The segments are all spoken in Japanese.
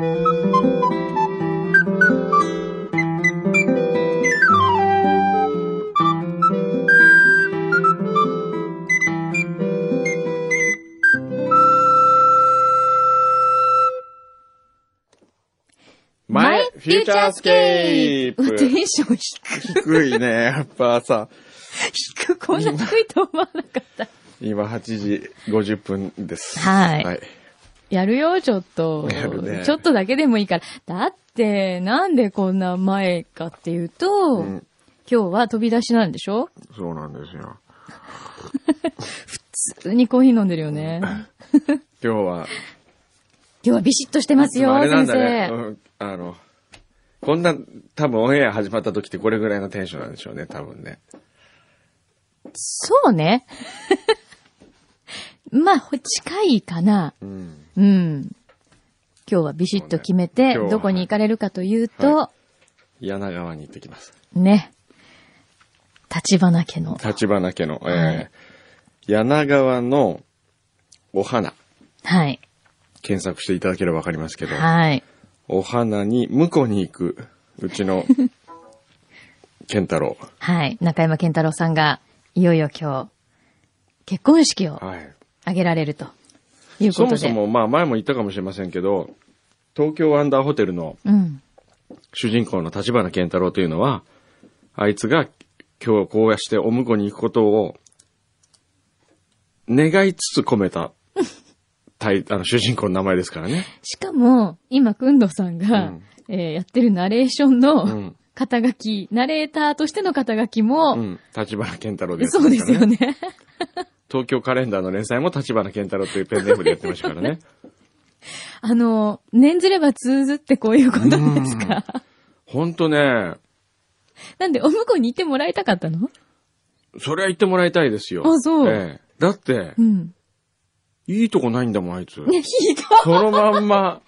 前、フューチャースケープテンション低低いね、やっぱさ。く、こんな低いと思わなかった。今8時50分です。はいはい。やるよ、ちょっと。やるねちょっとだけでもいいから。だって、なんでこんな前かっていうと、うん今日は飛び出しなんでしょ？そうなんですよ。普通にコーヒー飲んでるよね。今日は、今日はビシッとしてますよ、あれなん先だね。生。うんあの、こんな、多分オンエア始まった時ってこれぐらいのテンションなんでしょうね、多分ね。そうね。まあ、ほ近いかな。うん。うん。今日はビシッと決めて、ねどこに行かれるかというと、は柳川に行ってきます。ね。立花家の。立花家の、えーはい柳川のお花、はい。検索していただければわかりますけど、はい。お花に婿に行く、うちの、健太郎。はい。中山健太郎さんが、いよいよ今日、結婚式をはい。挙げられるということで。そもそも、まあ前も言ったかもしれませんけど、東京ワンダーホテルのうん。主人公の立花健太郎というのは、あいつが今日こうやしてお婿に行くことを願いつつ込めた、タイ あの主人公の名前ですからね。しかも、今、くんどさんが、うんえーやってるナレーションうのん。肩書き、ナレーターとしての肩書きも、うん。立花健太郎でやってそうですよね。東京カレンダーの連載も立花健太郎というペンネームでやってましたからね。あの、念ずれば通ずってこういうことですか？ほんとね、なんで、お向こうにいてもらいたかったの？それは言ってもらいたいですよ。あそうええだってう、ん。いいとこないんだもん、あいつ。ね、ひどい。そのまんま。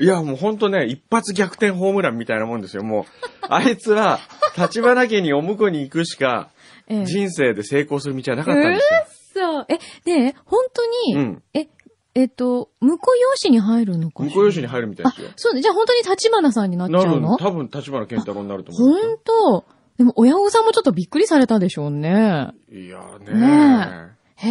いや、もうほんとね、一発逆転ホームランみたいなもんですよ。もう、あいつは、立花家にお婿に行くしか、ええ人生で成功する道はなかったんですよ。そう。え、で、本当に、うんえ、えっと、婿養子に入るのか婿養子に入るみたいですよあ。、そうね。じゃあ本当に立花さんになっちゃうの？多分、立花健太郎になると思う本当？でも親御さんもちょっとびっくりされたでしょうね。よ。いやーねねへ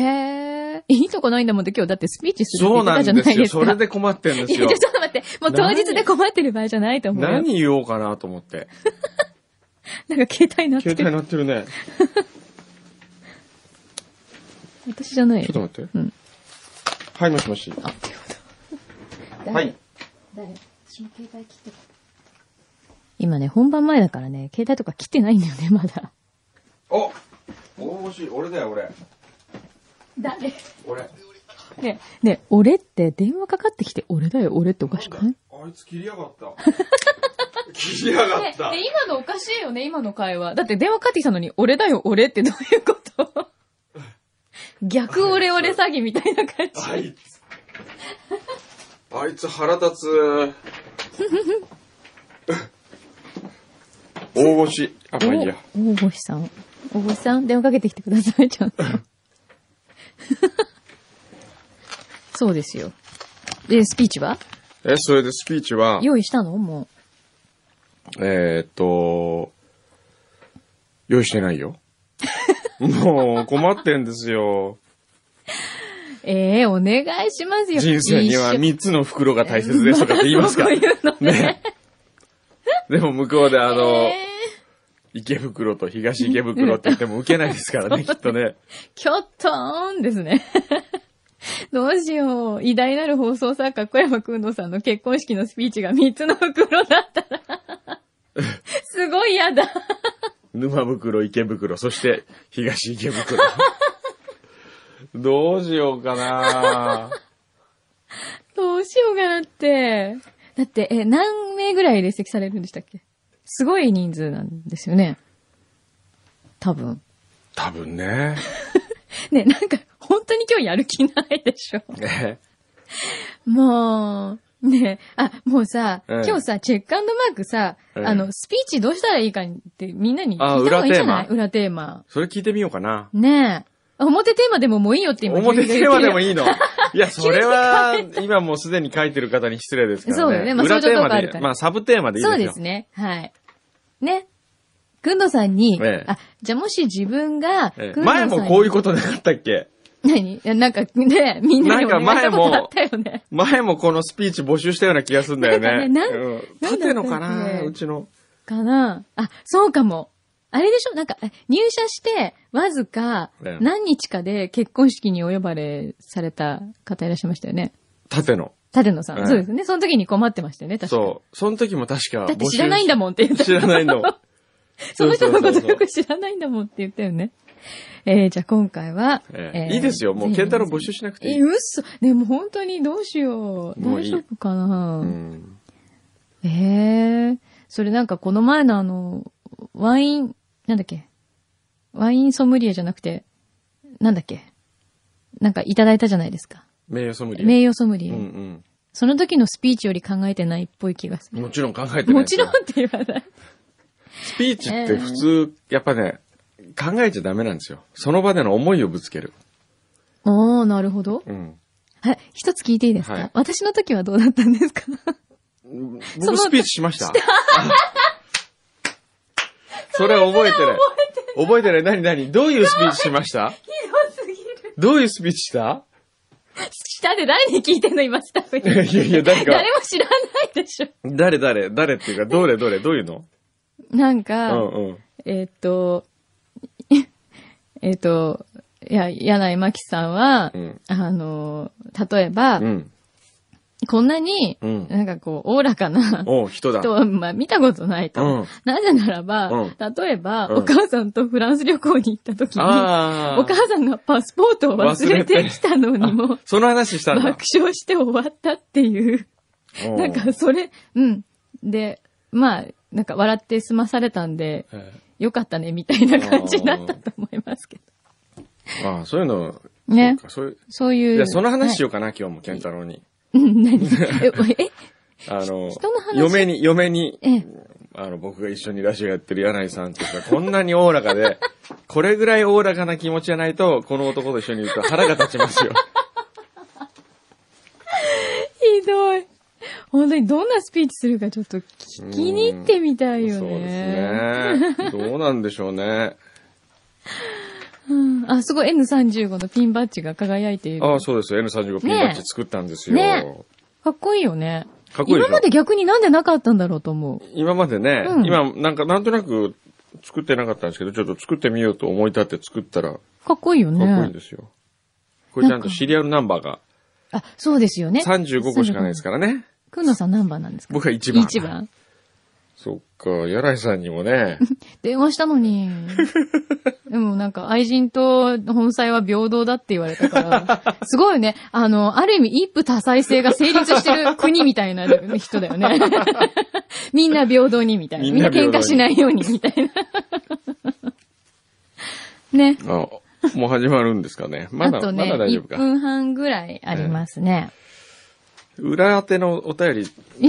え。いいとこないんだもんって今日だってスピーチするってそうな言ってたじゃんですよ。ないですか。それで困ってんですよ いや、。ちょっと待って。もう当日で困ってる場合じゃないと思うよ。何言おうかなと思って。なんか携帯鳴って携帯る。鳴ってるね。私じゃないちょっと待って。うんはい、もしもし。はい。誰？私も携帯切ってた。今ね、本番前だからね、携帯とか切ってないんだよね、まだ。お大越しい、俺だよ、俺。誰？俺。ね、ね、俺って電話かかってきて、俺だよ、俺っておかしくない？あいつ切りやがった。切りやがねった。ね今のおかしいよね、今の会話。だって電話かかってきたのに、俺だよ、俺ってどういうこと？逆俺俺詐欺みたいな感じ。あいつ。あいつ腹立つ。大越し。あ、まあいいや。お大越さん。大越さん、電話かけてきてください、ちゃんと。そうですよ。で、スピーチは？え、それでスピーチは、用意したの？もえーっと、用意してないよ。もう困ってんですよ。う。ええお願いしますよ。人生には一緒3つの袋が大切ですとかって言いますかそういうのね。ね。でも向こうであの、えー池袋と東池袋って言っても受けないですからね、きっとね。キョットーンですね。どうしよう。偉大なる放送作家、小山くんのさんの結婚式のスピーチが3つの袋だったら、すごい嫌だ。沼袋、池袋、そして東池袋。どうしようかな どうしようかなって。だって、え、何名ぐらい列席されるんでしたっけ？すごい人数なんですよね。多分。多分ね。ね、なんか、本当に今日やる気ないでしょ。ね。もう、ねあ、もうさ、ええ今日さ、チェックアンドマークさ、ええあの、スピーチどうしたらいいかってみんなに聞いた方がいいんじゃない？裏テーマ。それ聞いてみようかな。ね表テーマでももういいよって今表テーマでもいいいの？いや、それは、今もうすでに書いてる方に失礼ですからね。そうだよねまあ裏テーマで、そういうとこあるからまあサブテーマでいいですよ。そうですね。はい。ね。くんどさんに、ええあ、じゃあもし自分が、ええくんどさんに前もこういうことなかったっけ？何？いやなんかね、みんなにお願いしたことあったよね。前もこのスピーチ募集したような気がするんだよね。なんかねなんうんのかな？うちの。かな？あ、そうかも。あれでしょ？なんか、え入社して、わずかええ、何日かで結婚式にお呼ばれされた方いらっしゃいましたよね。縦の。立野さん。ええそうですね。その時に困ってましたよね、確かに。そう。その時も確かだって知らないんだもんって言った。知らないんだもん。その人のことそうそうそうよく知らないんだもんって言ったよね。えー、じゃあ今回は、ええいいですよ。もう、ケンタロウ募集しなくていえ、い。嘘。でも本当にどうしよう。大丈夫かな、うん。ええそれなんかこの前のあの、ワイン、なんだっけ？ワインソムリエじゃなくて、なんだっけ？なんかいただいたじゃないですか。名誉ソムリエ。名誉ソムリエ、うんその時のスピーチより考えてないっぽい気がすうん。る。もちろん考えてない。もちろんって言わない。スピーチって普通、やっぱね、考えちゃダメなんですよ。その場での思いをぶつける。おー、なるほど。うん。はい、一つ聞いていいですか、はい私の時はどうだったんですか？僕スピーチしました。それは覚えてない。覚えてない。何何？どういうスピーチしました？ひどすぎる。どういうスピーチした？下で誰に聞いてんの？今スタッフに。いやいや、誰か誰、も知らないでしょ。誰誰誰っていうか、どれどれどういうの？うなんか、んうん。えーっと、えーっと、いや、柳井真紀さんは、うんあの、例えば、うん。こんなに、うんなんかこう、おおらかな人だ。人は、まあ、見たことないと。うんなぜならば、うん例えば、うんお母さんとフランス旅行に行った時に。お母さんがパスポートを忘れてきたのにも、その話したんだ爆。笑して終わったっていうなんか、それ、うん。で、まあ、なんか笑って済まされたんで、えよかったね、みたいな感じだったと思いますけど。えああ、そういうの、ねそうかそういう。そういう。いや、その話しよようかな、今日も、健太郎に。うん、何？え、え、あの嫁に、嫁に、ええ、あの、僕が一緒にラジオやってる柳井さんってさ、こんなにおおらかで、これぐらいおおらかな気持ちじゃないと、この男と一緒にいると腹が立ちますよ。ひどい。本当にどんなスピーチするかちょっと聞きに行ってみたいよそうですね。ね。どうなんでしょうね。うんあ、すごい N35 のピンバッジが輝いている。ああ、そうですよ。N35 ピンバッジ作ったんですよ。ねかっこいいよね。かっこいい今まで逆になんでなかったんだろうと思う。今までね、うん今、なんか、なんとなく作ってなかったんですけど、ちょっと作ってみようと思い立って作ったら、かかっこいいよっこいいんね。ですよ。これちゃんとシリアルナンバーがあ、そうですよね。35個しかないですからね。くんのさん何番なんですか？僕は1番。一番。そっか、柳井さんにもね、電話したのに。でもなんか愛人と本妻は平等だって言われたから、すごいよね。あの、ある意味一夫多妻制が成立してる国みたいな人だよね。みんな平等にみたいな。みんな喧嘩しないようにみたいな。ね。あもう始まるんですかね。まだ、あとね、まだ大丈夫1か。分半ぐらいありますね。裏当てのお便り、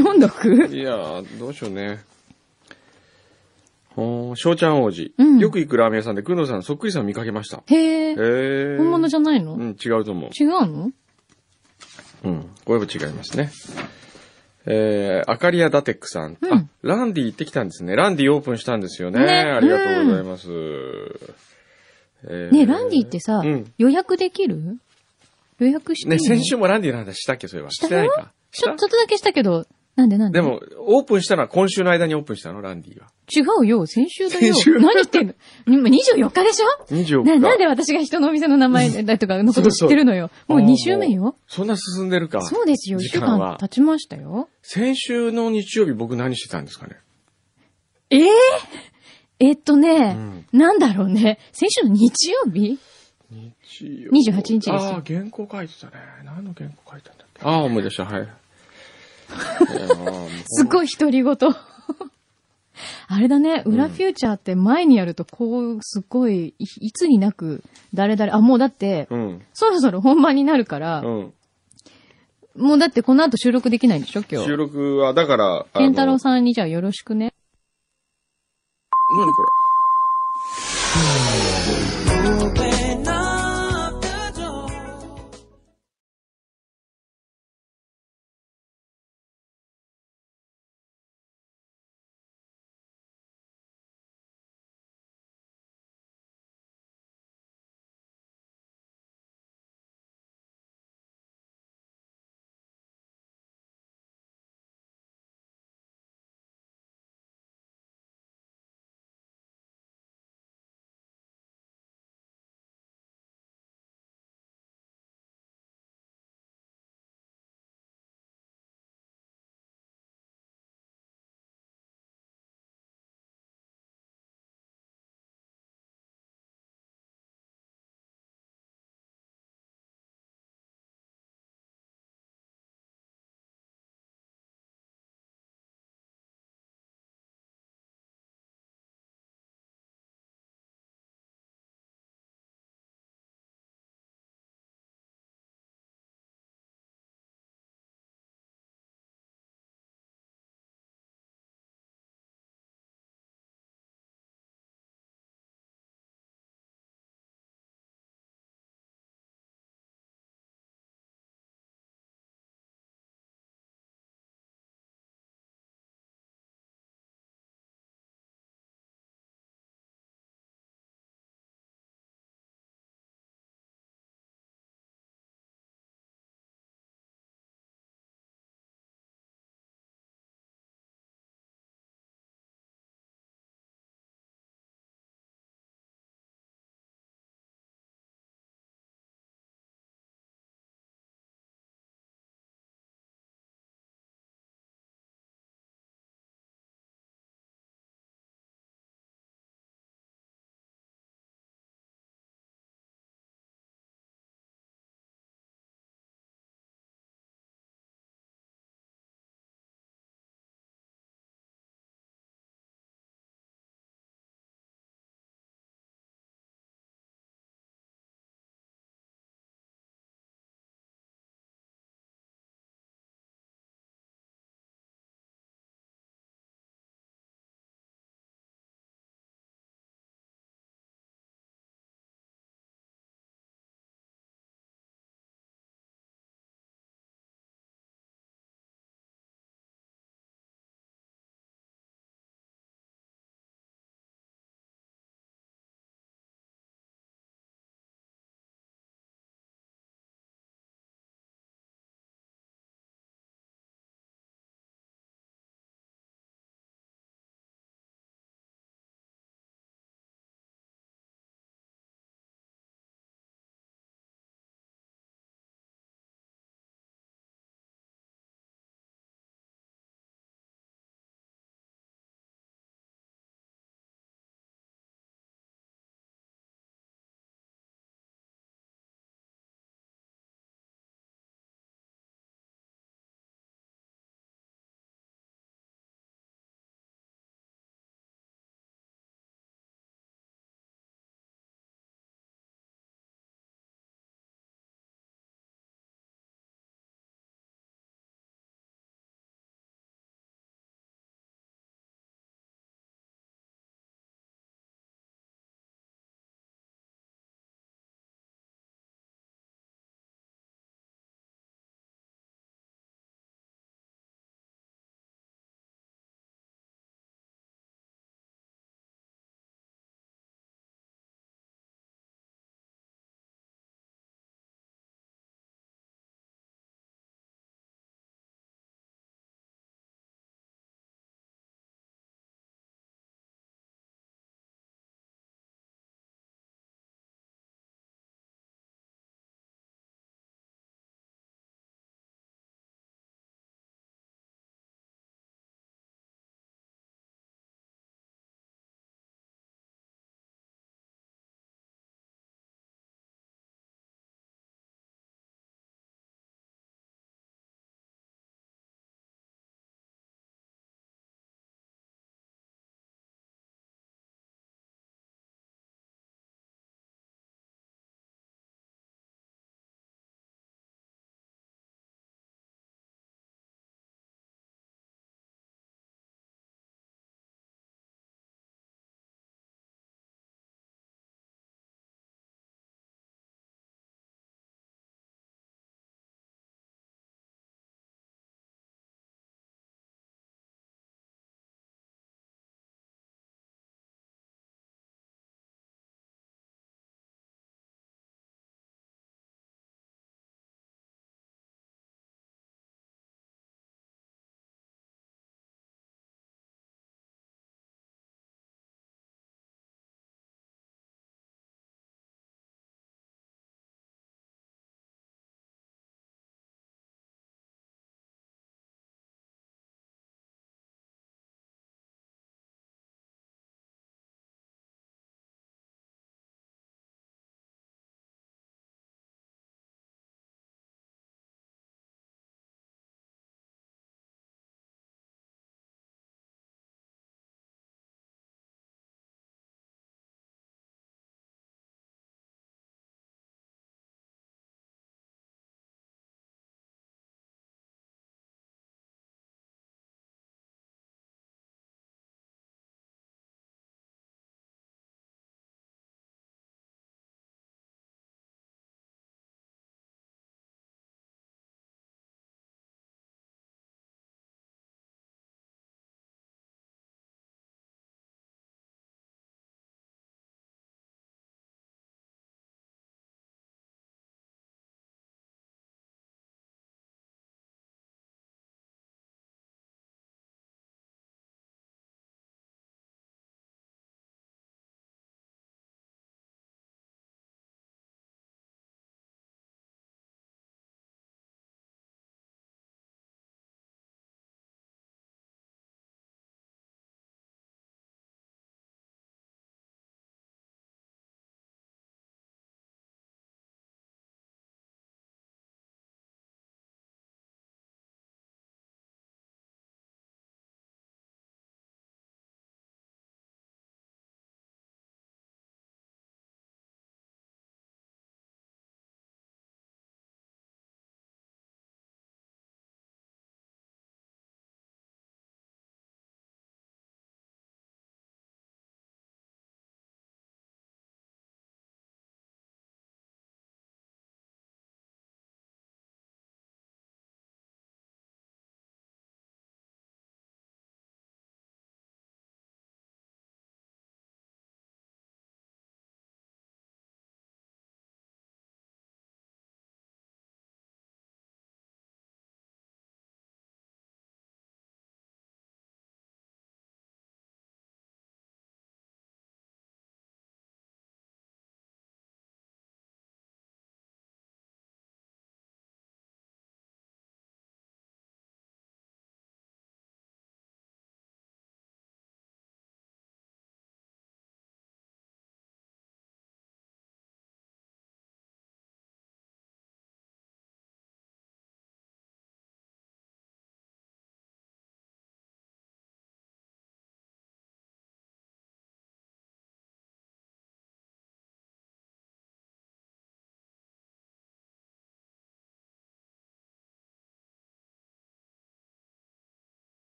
読んどく？いやー、どうしようね。翔ちゃん王子。うんよく行くラーメン屋さんで、くんのさんそっくりさん見かけました。へへえ。ー。本物じゃないの、うん、違うと思う。違うの？うん。これは違いますね。えー、アカリアダテックさん。うんあ、ランディ行ってきたんですね。ランディオープンしたんですよね。ねありがとうございます。えーねえランディってさ、うん。予約できる？予約してね、の？先週もランディの話したっけ、それは。したよしてないか。しちょ、ちょっとだけしたけど、なんでなんで？でも、オープンしたのは今週の間にオープンしたの、ランディは。違うよ、先週だよ。先週何言ってんの？今24日でしょ？24日。な、なんで私が人のお店の名前だとかのこと知ってるのよ。もう2週目よ。そんな進んでるか。そうですよ、1週間経ちましたよ。先週の日曜日僕何してたんですかね？えええっとね、うんなんだろうね。先週の日曜日？日曜28日ですよああ、原稿書いてたね。何の原稿書いたんだっけ？ああ、思い出した、はい。すごい独り言。あれだね、裏フューチャーって前にやるとこう、すごい、いいつになく、誰々、あ、もうだって、うん。そろそろ本番になるから、うん。もうだってこの後収録できないんでしょ？今日。収録は、だから、健太郎さんにじゃあよろしくね。何これ？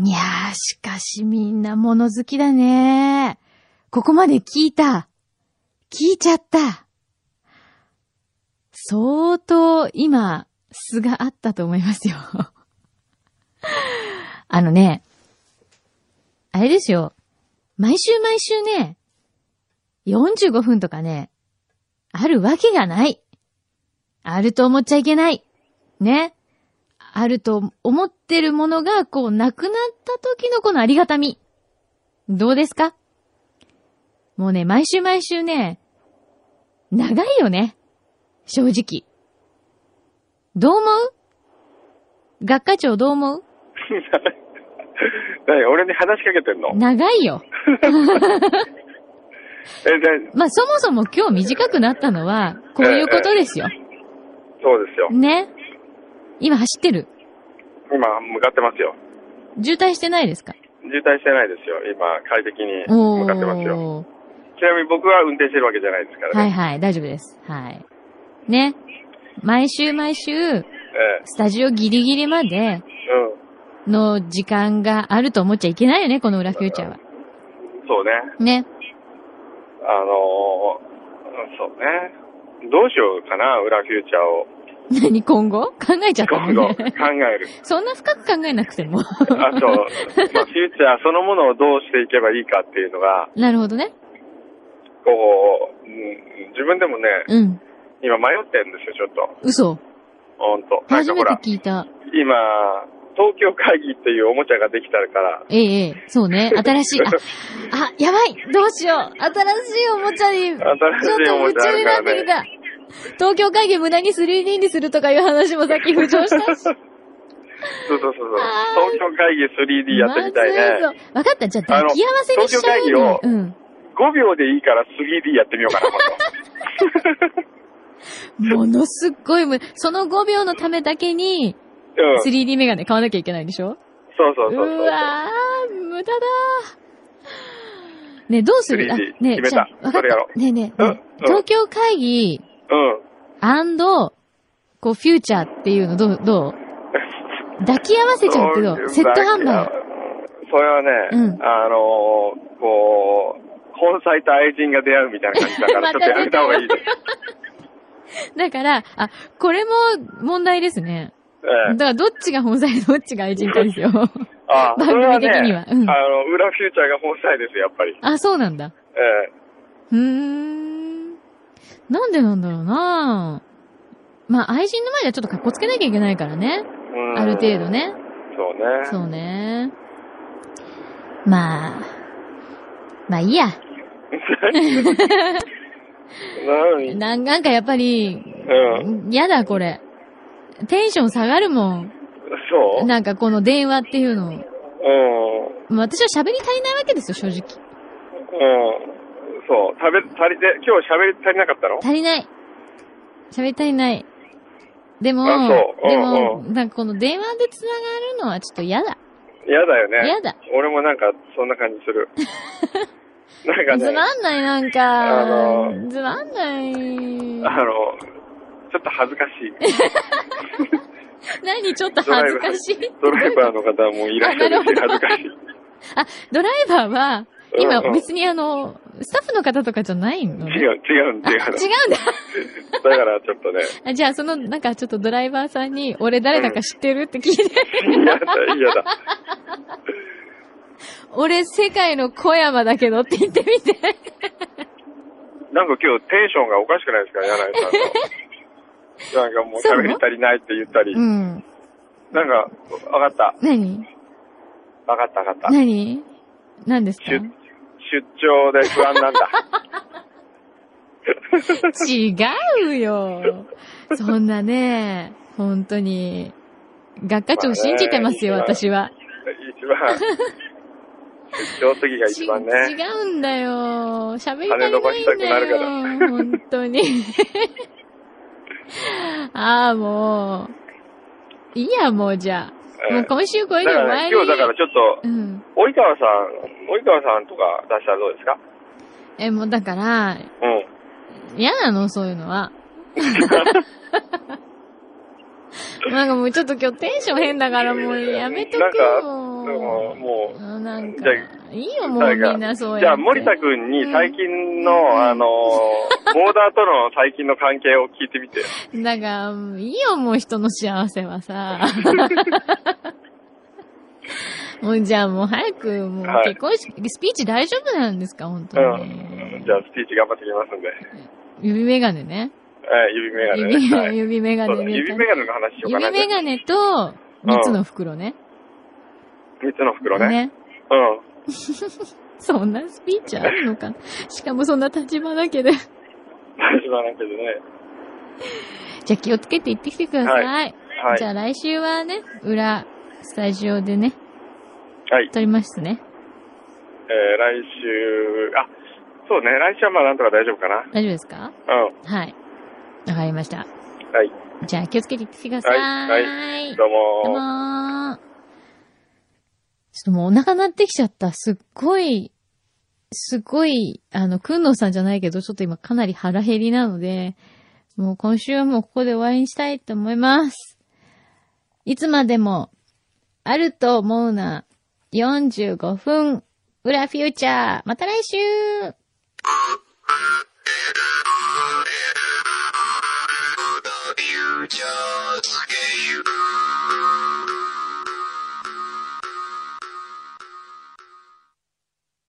いやー、しかしみんな物好きだね。ここまで聞いた。聞いちゃった。相当今、素があったと思いますよ。あのね、あれですよ。毎週毎週ね、45分とかね、あるわけがない。あると思っちゃいけない。ね。あると思ってるものが、こう、なくなった時のこのありがたみ。どうですか？もうね、毎週毎週ね、長いよね。正直。どう思う？学科長どう思う？何俺に話しかけてんの？長いよ。まあ、そもそも今日短くなったのは、こういうことですよ。そうですよ。ね。今走ってる？今、向かってますよ。渋滞してないですか？渋滞してないですよ。今、快適にお向かってますよ。ー。ちなみに僕は運転してるわけじゃないですからね。はいはい、大丈夫です。はい。ね。毎週毎週、えスタジオギリギリまで。の時間があると思っちゃいけないよね、この裏フューチャーは。そうね。ね。あのー、そうね。どうしようかな、裏フューチャーを。何今後？考えちゃった今後、の考ね。える。そんな深く考えなくても。あと、まあ、フューチャーそのものをどうしていけばいいかっていうのが、なるほどね。こう、うん自分でもね、うん。今迷ってるんですよ、ちょっと。嘘。ほんと。初めて聞いた。今、東京会議っていうおもちゃができたから、ええ、ええ、そうね。新しい。あ、あ、やばいどうしよう新しいおもちゃに、ちょっ新しいとおもちゃあ夢中になるからね。ってきた。東京会議無駄に 3D にするとかいう話もさっき浮上したし。そうそうそうそう。東京会議 3D やってみたいね。わかった。じゃあ、抱き合わせにしちゃう東京会議をうん。5秒でいいから 3D やってみようかな、今 ものすっごいむ、その5秒のためだけに、度。うん。3D メガネ買わなきゃいけないんでしょ？そうそうそうそう。うわー、無駄だー。ねえどうする？3D あねえじゃあわかった。ねえねえ、うん東京会議、うん。アンド、こう、フューチャーっていうのどう、どう？抱き合わせちゃうけどセット販売。それはね、うんあのーこう、本妻と愛人が出会うみたいな感じだから、ちょっとやめた方がいいです。だから、あ、これも問題ですね。ええだからどっちが本妻でどっちが愛人かですよ。あ 番それは組的にはね、うんあの、裏フューチャーが本妻ですよ、やっぱり。あ、そうなんだ。えうーん。なんでなんだろうなまあ、愛人の前ではちょっと格好つけなきゃいけないからね。ある程度。ね。そうね。そうね。まあ、まあいいや。何？ななんかやっぱり、うん。やだこれ。テンション下がるもん。そう？なんかこの電話っていうの。うん。私は喋り足りないわけですよ、正直。そう。食べ、足りて、今日喋り足りなかったの？足りない。喋り足りない。でも、あそうでうんも、なんかこの電話で繋がるのはちょっと嫌だ。嫌だよね。嫌だ。俺もなんか、そんな感じする。なんかつね、まんない、なんあか。のつまんない。あの、ちょっと恥ずかしい。何ちょっと恥ずかしい？ドライバーの方もいらっしゃるし、恥ずかしい。あ、ドライバーは、今別にあの、スタッフの方とかじゃないのね違う、違う、違うあ、違うんだ。だからちょっとね、あじゃあ、その、なんかちょっとドライバーさんに、俺誰だか知ってるって聞いて、嫌だ、嫌だ。俺世界の小山だけどって言ってみて。なんか今日テンションがおかしくないですか、柳井さんの。なんかもう喋り足りないって言ったり。うん。なんか、わかった。何？わかったわかった。何？何ですか？出、出張で不安なんだ。違うよ。そんなね、本当に。学科長信じてますよ、まあね私は。一番、出張次が一番ね。ち違うんだよ。喋りた羽伸ばしたくないんだくなるからよ。本当に。ああ、もう。いいや、もうじゃあ。ええもう今週これで終わり。今日だからちょっと、うん。及川さん、及川さんとか出したらどうですか？え、もうだから、うん。嫌なの、そういうのは。なんかもうちょっと今日テンション変だからもうやめとなんか、くよ。でももう、あなんかいいよもうみんなそうや。じゃあ、森田くんに最近の、あの、ボーダーとの最近の関係を聞いてみて。だから、いいよもう人の幸せはさ。もうじゃあもう早く、もうはい結婚式、スピーチ大丈夫なんですか？本当うに。ん。じゃあ、スピーチ頑張ってきますんで。指メガネね。はい、指メガネね。指、はい 指メガネね。指メガネの話しようかな。指メガネと、三つの袋ね。三つの袋ね。ね。うん。そんなスピーチあるのかなしかもそんな立場だけで。大丈夫なんだけどね。じゃあ気をつけて行ってきてください。はい。じゃあ来週はね、裏、スタジオでね、はい。撮りますね。えー、来週、あ、そうね、来週はまあなんとか大丈夫かな。大丈夫ですか？うん。はい。わかりました。はい。じゃあ気をつけてください。はいはいどうもどうもーちょっともうお腹鳴ってきちゃった。すっごい、すっごい、あの、くんのさんじゃないけど、ちょっと今かなり腹減りなので、もう今週はもうここで終わりにしたいと思います。いつまでも、あると思うな、45分、裏フューチャー、また来週